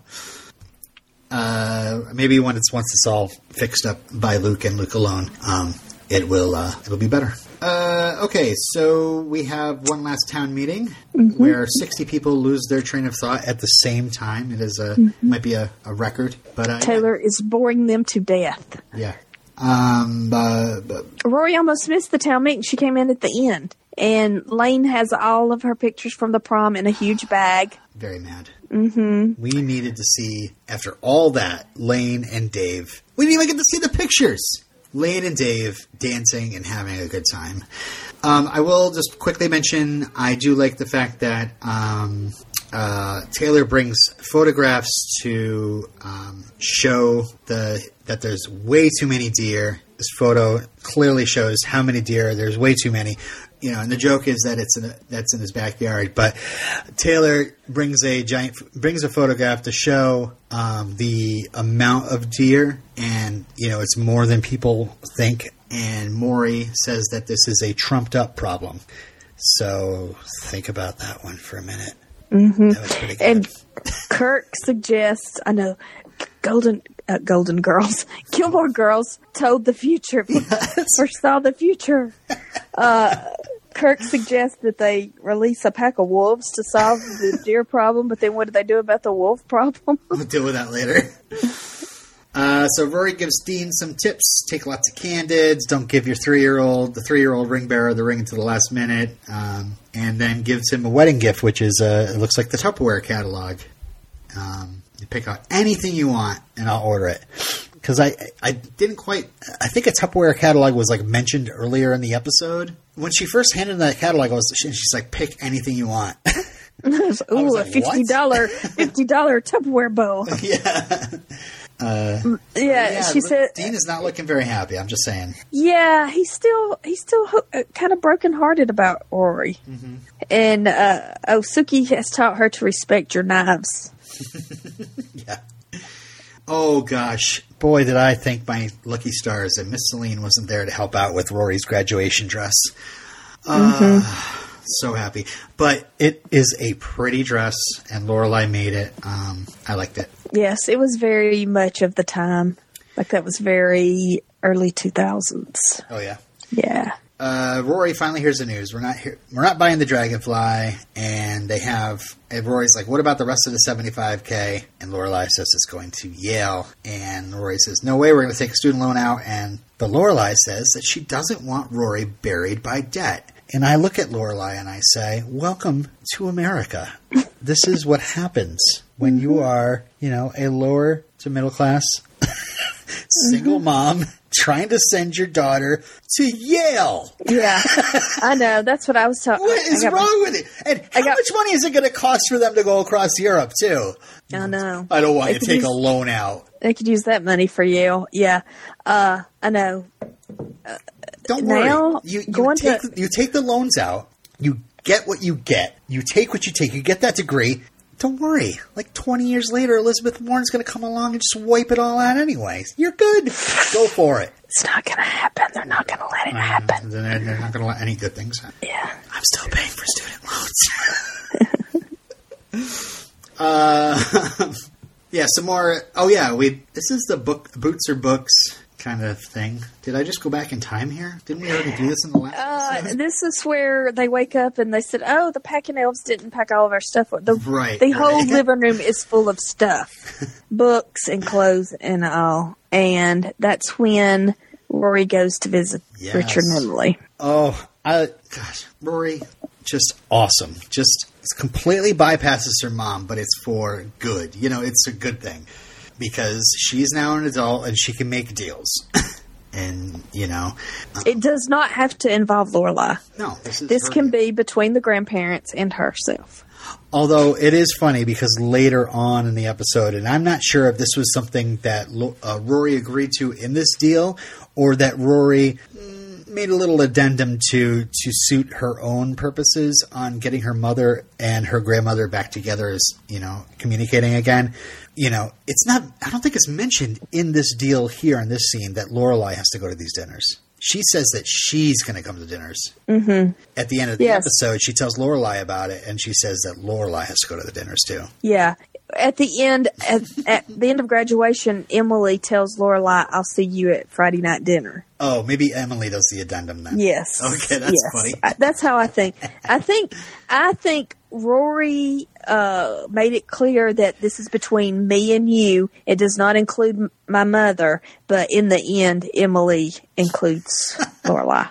Uh, maybe when it's once it's all fixed up by Luke and Luke alone, um, it will uh, it'll be better. Uh, okay, so we have one last town meeting where sixty people lose their train of thought at the same time. It is a might be a, a record, but uh, Taylor is boring them to death. yeah. Um, uh, but- Rory almost missed the town meeting. She came in at the end. And Lane has all of her pictures from the prom in a huge bag. very mad. Mm-hmm. We needed to see after all that Lane and Dave. We didn't even get to see the pictures. Lane and Dave dancing and having a good time. Um, I will just quickly mention I do like the fact that um, uh, Taylor brings photographs to um, show the that there's way too many deer. This photo clearly shows how many deer. There's way too many. You know, and the joke is that it's in that's in his backyard. But Taylor brings a giant brings a photograph to show um, the amount of deer, and you know it's more than people think. And Morey says that this is a trumped up problem. So think about that one for a minute. Mm-hmm. That was pretty good. And Kirk suggests, I know, Golden uh, Golden Girls, Gilmore Girls told the future, foresaw the future. Uh, Kirk suggests that they release a pack of wolves to solve the deer problem, but then what do they do about the wolf problem? We'll deal with that later. Uh, so Rory gives Dean some tips. Take lots of candids. Don't give your three-year-old, the three-year-old ring bearer, the ring until the last minute. Um, and then gives him a wedding gift, which is uh, it looks like the Tupperware catalog. Um, You pick out anything you want, and I'll order it. Because I, I didn't quite. I think a Tupperware catalog was like mentioned earlier in the episode. When she first handed that catalog, I was she's like, "Pick anything you want." Ooh, like, a fifty dollar fifty dollar Tupperware bow. yeah. Yeah, yeah, she said. Dean is not looking very happy. I'm just saying. Yeah, he's still he's still ho- uh, kind of brokenhearted about Rory, Mm-hmm. and uh, oh, Sookie has taught her to respect your knives. Yeah. Oh gosh, boy, did I thank my lucky stars that Miss Celine wasn't there to help out with Rory's graduation dress. Uh, So happy, but it is a pretty dress, and Lorelai made it. Um, I liked it. Yes, it was very much of the time. Like that was very early two thousands. Oh yeah. Yeah. Uh, Rory finally hears the news. We're not here. We're not buying the Dragonfly, and they have. And Rory's like, "What about the rest of the 75k?" And Lorelai says it's going to Yale, and Rory says, "No way, we're going to take a student loan out." And but Lorelai says that she doesn't want Rory buried by debt. And I look at Lorelai and I say, "Welcome to America. this is what happens when you mm-hmm. are, you know, a lower to middle class single mm-hmm. mom." Trying to send your daughter to Yale. Yeah, I know. That's what I was talking. About. What is wrong with it? And how got- much money is it going to cost for them to go across Europe too? I know. I don't want They to take use- a loan out. They could use that money for Yale. Yeah, uh, I know. Uh, Don't Now, worry. You, you take to- you take the loans out. You get what you get. You take what you take. You get that degree. Don't worry. Like twenty years later, Elizabeth Warren's going to come along and just wipe it all out anyway. You're good. Go for it. It's not going to happen. They're not going to let it happen. They're, they're not going to let any good things happen. Yeah. I'm still paying for student loans. uh, yeah, some more. Oh yeah, we. This is the book boots or books kind of thing. Did I just go back in time here? Didn't we already do this in the last? Uh, episode? this is where they wake up and they said, "Oh, the packing elves didn't pack all of our stuff. The Right, the whole right. living room is full of stuff, books and clothes and all." And that's when Rory goes to visit Yes. Richard and Emily. Oh, I gosh, Rory, just awesome. Just completely bypasses her mom, but it's for good. You know, it's a good thing because she's now an adult and she can make deals. and you know, uh, It does not have to involve Lorelai. no, this is This can deal. be between the grandparents and herself. Although it is funny because later on in the episode, and I'm not sure if this was something that uh, Rory agreed to in this deal, or that Rory mm, made a little addendum to to suit her own purposes on getting her mother and her grandmother back together as you know communicating again. You know, it's not. I don't think it's mentioned in this deal here in this scene that Lorelai has to go to these dinners. She says that she's going to come to dinners. Mm-hmm. At the end of the Yes. episode, she tells Lorelai about it, and she says that Lorelai has to go to the dinners too. Yeah. At the end, at, at the end of graduation, Emily tells Lorelai, "I'll see you at Friday night dinner." Oh, maybe Emily does the addendum then. Yes. Okay, that's yes. funny. I- that's how I think. I think. I think Rory uh, made it clear that this is between me and you. It does not include m- my mother, but in the end, Emily includes Lorelai.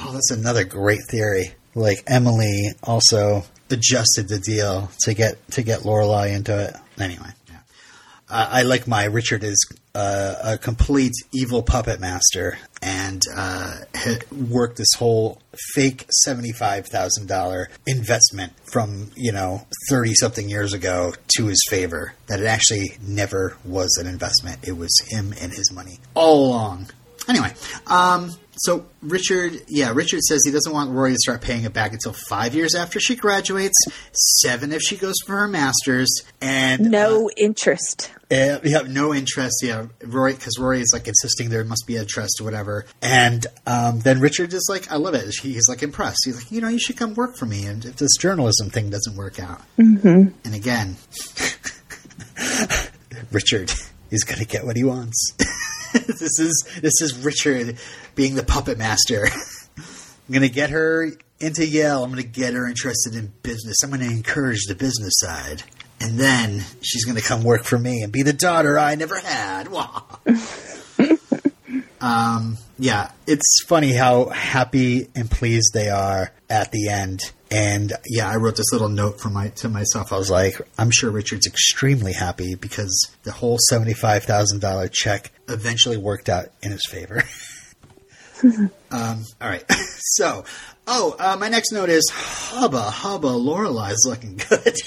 Oh, that's another great theory. Like Emily also adjusted the deal to get to get Lorelai into it. Anyway, yeah. uh, I like my Richard is uh, a complete evil puppet master and uh, worked this whole fake seventy five thousand dollar investment from you know thirty something years ago to his favor. That it actually never was an investment. It was him and his money all along. Anyway, um, so Richard, yeah, Richard says he doesn't want Rory to start paying it back until five years after she graduates, seven if she goes for her master's, and No interest. uh, have no interest. Yeah, Rory, because Rory is like insisting there must be interest or whatever, and um, then Richard is like, I love it. He's like impressed. He's like, you know, you should come work for me, and if this journalism thing doesn't work out, mm-hmm. and again, Richard is going to get what he wants. this is this is Richard being the puppet master. I'm to get her into Yale. I'm to get her interested in business. I'm to encourage the business side. And then she's to come work for me and be the daughter I never had. Um, yeah, it's funny how happy and pleased they are at the end And yeah, I wrote this little note for my to myself. I was like, I'm sure Richard's extremely happy because the whole seventy five thousand dollar check eventually worked out in his favor. um, all right, so oh, uh, my next note is hubba hubba. Lorelai's looking good.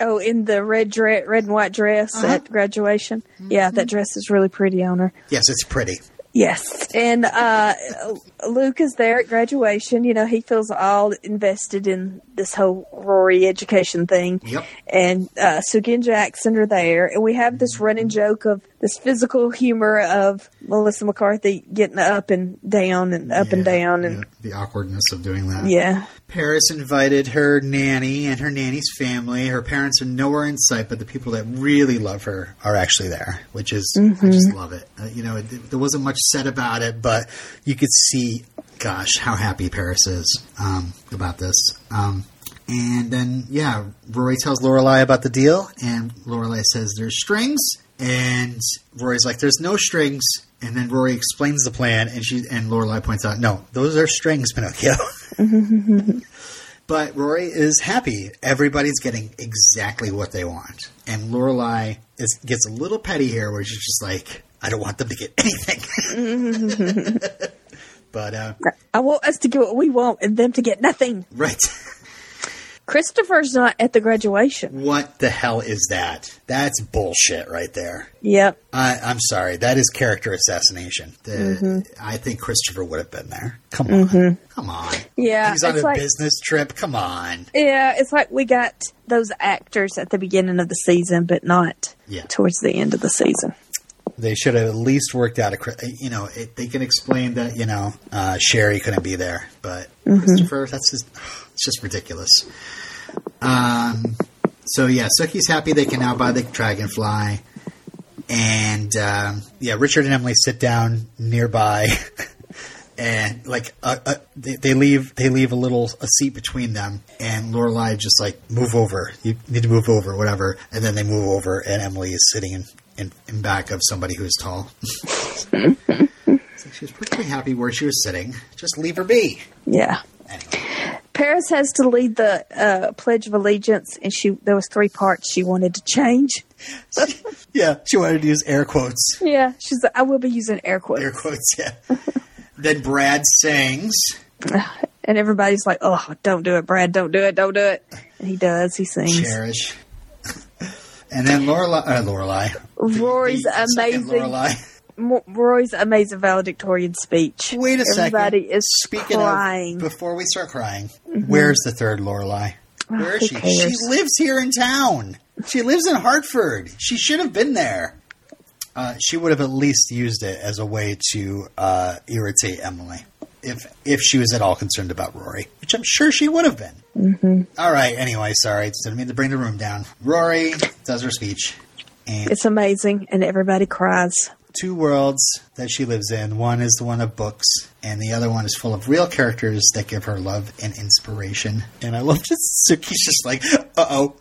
Oh, in the red dress, red and white dress Uh-huh. at graduation. Yeah, that dress is really pretty on her. yes, it's pretty. Yes, and uh, Luke is there at graduation. You know, he feels all invested in this whole Rory education thing. Yep. And uh, Sookie and Jackson are there, and we have this running joke of this physical humor of Melissa McCarthy getting up and down and up and down, and yeah, the awkwardness of doing that. yeah, Paris invited her nanny and her nanny's family. Her parents are nowhere in sight, but the people that really love her are actually there, which is I just love it. Uh, you know, it, there wasn't much said about it, but you could see, gosh, how happy Paris is um, about this. Um, and then, yeah, Rory tells Lorelai about the deal, and Lorelai says there's strings, and Rory's like, "There's no strings." And then Rory explains the plan, and she and Lorelai points out, "No, those are strings, Pinocchio." But Rory is happy. Everybody's getting exactly what they want. And Lorelai is, gets a little petty here where she's just like, I don't want them to get anything. but, uh, I want us to get what we want and them to get nothing. right. Christopher's not at the graduation. What the hell is that? That's bullshit right there. Yep. I, I'm sorry. That is character assassination. The, mm-hmm. I think Christopher would have been there. Come on. Mm-hmm. Come on. Yeah, He's on a like- business trip. Come on. Yeah, it's like we got those actors at the beginning of the season, but not Yeah. towards the end of the season. They should have at least worked out a, cri- uh, you know, it, they can explain that, you know, uh, Sherry couldn't be there, but mm-hmm. Christopher, that's just, it's just ridiculous. Um, so yeah, Sookie's happy they can now buy the dragonfly. And, um, yeah, Richard and Emily sit down nearby and like, uh, uh, they, they leave, they leave a little, a seat between them and Lorelai just like, move over. You need to move over, whatever. And then they move over and Emily is sitting in, in, in back of somebody who's tall. So she was perfectly happy where she was sitting. Just leave her be. Yeah. Anyway. Paris has to lead the uh, Pledge of Allegiance, and she there was three parts she wanted to change. Yeah, she wanted to use air quotes. Yeah, she's like, I will be using air quotes, Air quotes, yeah. then Brad sings. and everybody's like, "Oh, don't do it, Brad! Don't do it! Don't do it!" And he does. He sings. Cherish. And then Lorelai, uh, Lorelai. Rory's The amazing. Lorelai. Rory's amazing valedictorian speech. Wait a second. Everybody is Speaking crying. Mm-hmm. of, before we start crying, where's the third Lorelai? Where is she? cares? She lives here in town. She lives in Hartford. She should have been there. Uh, she would have at least used it as a way to uh, irritate Emily, if if she was at all concerned about Rory, which I'm sure she would have been. Mm-hmm. All right. Anyway, sorry, just didn't mean to bring the room down. Rory does her speech, and It's amazing, and everybody cries. Two worlds that she lives in. One is the one of books, and the other one is full of real characters that give her love and inspiration. And I love just Sookie's just like, uh oh,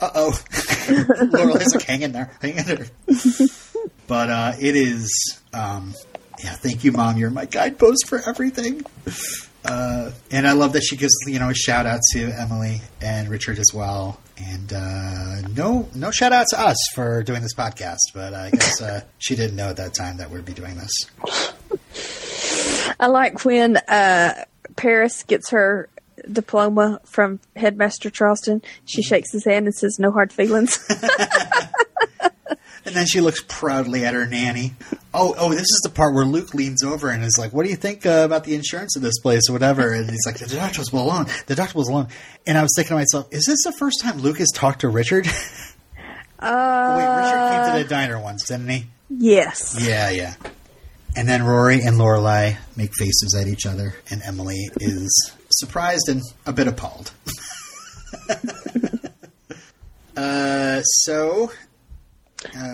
uh oh. Laurel is like hanging there, hanging there. but uh, it is, um, yeah. Thank you, mom. You're my guidepost for everything. Uh, and I love that she gives you know a shout out to Emily and Richard as well. And uh, no, no shout out to us for doing this podcast, but I guess uh, she didn't know at that time that we'd be doing this. I like when uh, Paris gets her diploma from Headmaster Charleston. She shakes his hand and says, "No hard feelings." And then she looks proudly at her nanny. Oh, oh, this is the part where Luke leans over and is like, "What do you think uh, about the insurance of this place or whatever?" And he's like, "The deductibles alone. The deductibles alone." And I was thinking to myself, "Is this the first time Luke has talked to Richard?" uh, Wait, Richard came to the diner once, didn't he? yes. Yeah, yeah. And then Rory and Lorelai make faces at each other, and Emily is surprised and a bit appalled. uh, so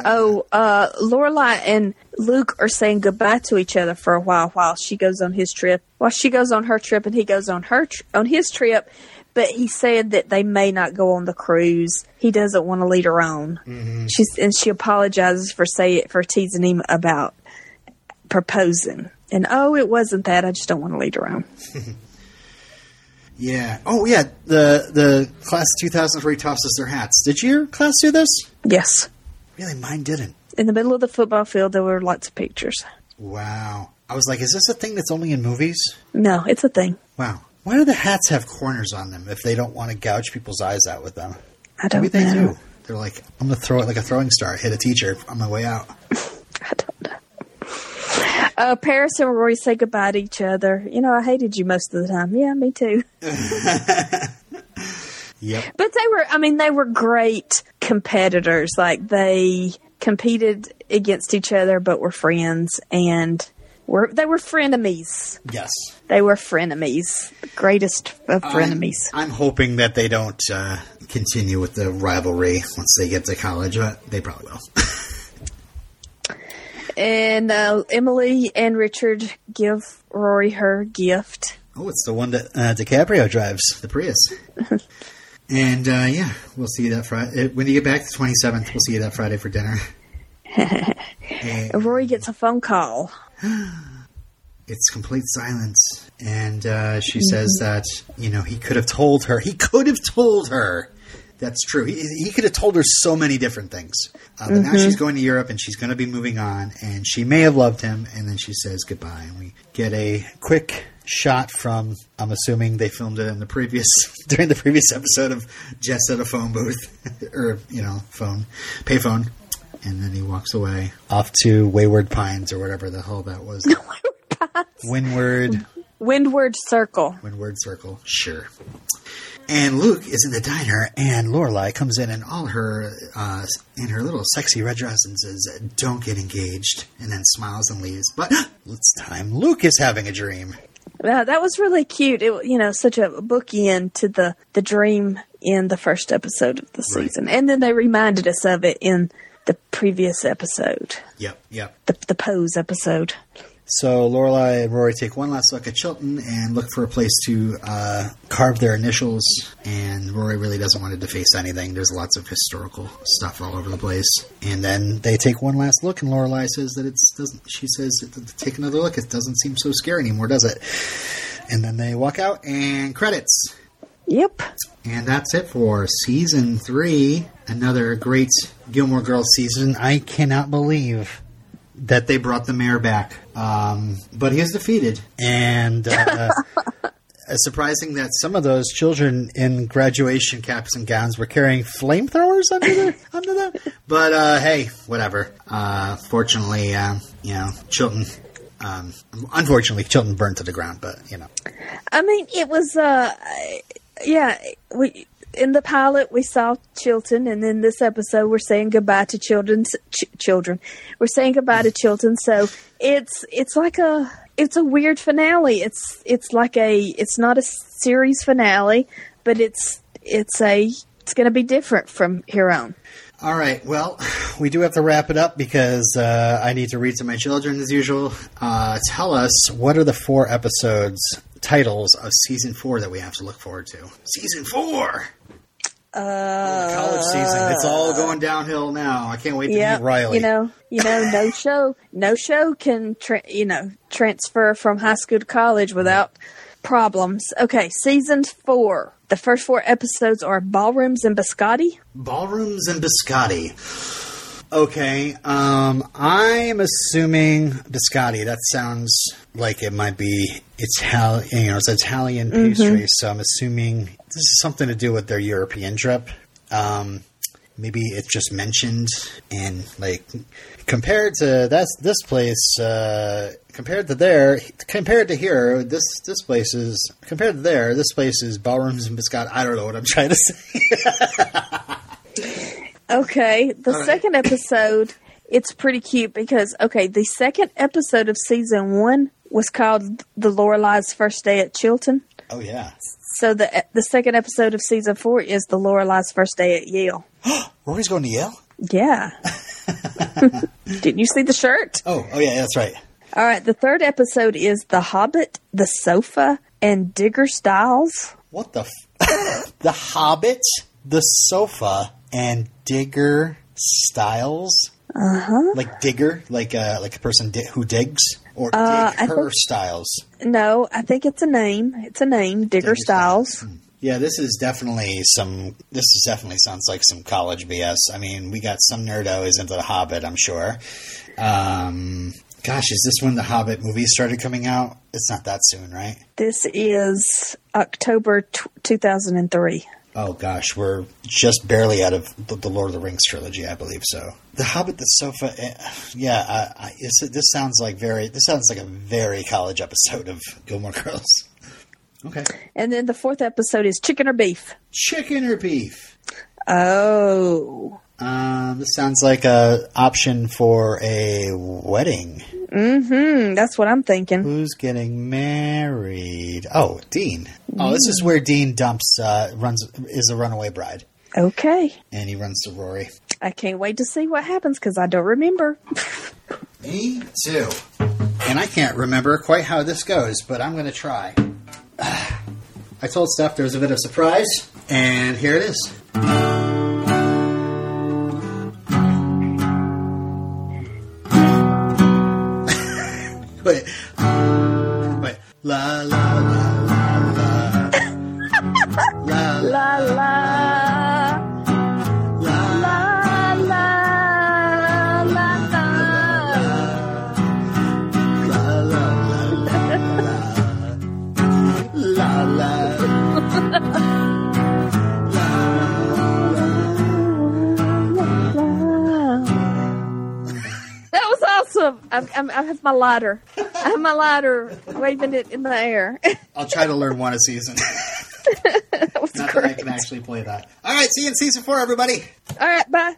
Oh, uh, Lorelai and Luke are saying goodbye to each other for a while while she goes on his trip. While she goes on her trip and he goes on her tr- on his trip, but he said that they may not go on the cruise. He doesn't want to lead her on. She's and she apologizes for say for teasing him about proposing. And oh, it wasn't that. I just don't want to lead her on. Yeah. Oh, yeah. The the class 2003 tosses their hats. Did your class do this? Yes. Really, mine didn't. In the middle of the football field, there were lots of pictures. Wow. I was like, is this a thing that's only in movies? No, it's a thing. Wow. Why do the hats have corners on them if they don't want to gouge people's eyes out with them? I don't know. Maybe they know. do. They're like, I'm going to throw it like a throwing star, hit a teacher on my way out. I don't know. Uh, Paris and Rory say goodbye to each other. You know, I hated you most of the time. Yeah, me too. Yep. But they were, I mean, they were great competitors. Like they competed against each other, but were friends and were they were frenemies. Yes. They were frenemies, greatest of frenemies. I'm, I'm hoping that they don't uh, continue with the rivalry once they get to college, but they probably will. And uh, Emily and Richard give Rory her gift. oh, it's the one that uh, DiCaprio drives, the Prius. and uh, yeah, we'll see you that Friday. When you get back the 27th, we'll see you that Friday for dinner. And Rory gets a phone call. it's complete silence. And uh, she says that, you know, he could have told her. He could have told her. That's true. He, he could have told her so many different things. Uh, but now she's going to Europe and she's going to be moving on. And she may have loved him. And then she says goodbye. And we get a quick shot from, I'm assuming they filmed it in the previous, during the previous episode of Jess at a phone booth. or, you know, phone, payphone. And then he walks away off to Wayward Pines or whatever the hell that was. Windward. Windward Circle. Windward Circle. Sure. And Luke is in the diner, and Lorelai comes in in all her uh, in her little sexy red dress and says, "Don't get engaged," and then smiles and leaves. But it's time. Luke is having a dream. Yeah, that was really cute. It you know such a bookend to the the dream in the first episode of the Right. season, and then they reminded us of it in the previous episode, Yep, yep. the the pose episode. So Lorelai and Rory take one last look at Chilton and look for a place to uh, carve their initials. And Rory really doesn't want to deface anything. There's lots of historical stuff all over the place. And then they take one last look, and Lorelai says that it's doesn't. She says, "Take another look. It doesn't seem so scary anymore, does it?" And then they walk out, and credits. Yep. And that's it for season three. Another great Gilmore Girls season. I cannot believe that they brought the mayor back. Um, but he is defeated. And uh, surprising that some of those children in graduation caps and gowns were carrying flamethrowers under them. under them. But uh, hey, whatever. Uh, fortunately, um, you know, Chilton. Um, unfortunately, Chilton burned to the ground, but you know. I mean, it was uh, yeah. We in the pilot we saw Chilton, and in this episode we're saying goodbye to children's ch- children. We're saying goodbye to Chilton, so it's it's like a it's a weird finale. It's it's like a it's not a series finale, but it's it's a it's going to be different from here on. All right. Well, we do have to wrap it up because uh, I need to read to my children as usual. Uh, tell us what are the four episodes titles of season four that we have to look forward to? Season four. Uh, College season. It's all going downhill now. I can't wait to yeah, meet Riley. you know, you know, no show, no show can, tra- you know, transfer from high school to college without problems. Okay, season four. The first four episodes are ballrooms and biscotti. Ballrooms and biscotti. Okay, um, I'm assuming biscotti. That sounds like it might be Italian. You know, it's Italian pastry. So I'm assuming this is something to do with their European trip. Um, maybe it's just mentioned and like compared to that's this place. Uh, compared to there, compared to here, this this place is compared to there. This place is ballrooms and biscotti. I don't know what I'm trying to say. Okay, the second episode, it's pretty cute because okay, the second episode of season one was called "The Lorelai's First Day at Chilton." Oh yeah. So the the second episode of season four is "The Lorelai's First Day at Yale." Rory's going to Yale? Yeah. Didn't you see the shirt? Oh, oh yeah, that's right. All right, the third episode is The Hobbit, The Sofa, and Digger Stiles. What the? F- the Hobbit, the sofa, and Digger Stiles. Uh huh. Like digger, like uh, like a person di- who digs. or Uh, Dig Her think- Styles. No, I think it's a name. It's a name, Digger Digger Stiles. Yeah, this is definitely some. This is definitely sounds like some college BS. I mean, we got some nerdo is into the Hobbit. I'm sure. Um, gosh, is this when the Hobbit movies started coming out? It's not that soon, right? This is October t- 2003. Oh gosh, we're just barely out of the, the Lord of the Rings trilogy, I believe so. The Hobbit, the Sofa, eh, yeah. I, I, it's, this sounds like very. This sounds like a very college episode of Gilmore Girls. Okay, And then the fourth episode is Chicken or Beef. chicken or beef. Oh. Um, this sounds like a option for a wedding. Mm-hmm. That's what I'm thinking. Who's getting married? Oh, Dean. Oh, this is where Dean dumps uh, runs is a runaway bride, Okay. and he runs to Rory. I can't wait to see what happens because I don't remember. Me too. And I can't remember quite how this goes, but I'm going to try. I told Steph there was a bit of surprise, and here it is. Wait, wait. La la I'm, I'm, I have my lighter. I have my lighter waving it in the air. I'll try to learn one a season. that Not that I can actually play that. All right, see you in season four, everybody. All right, bye.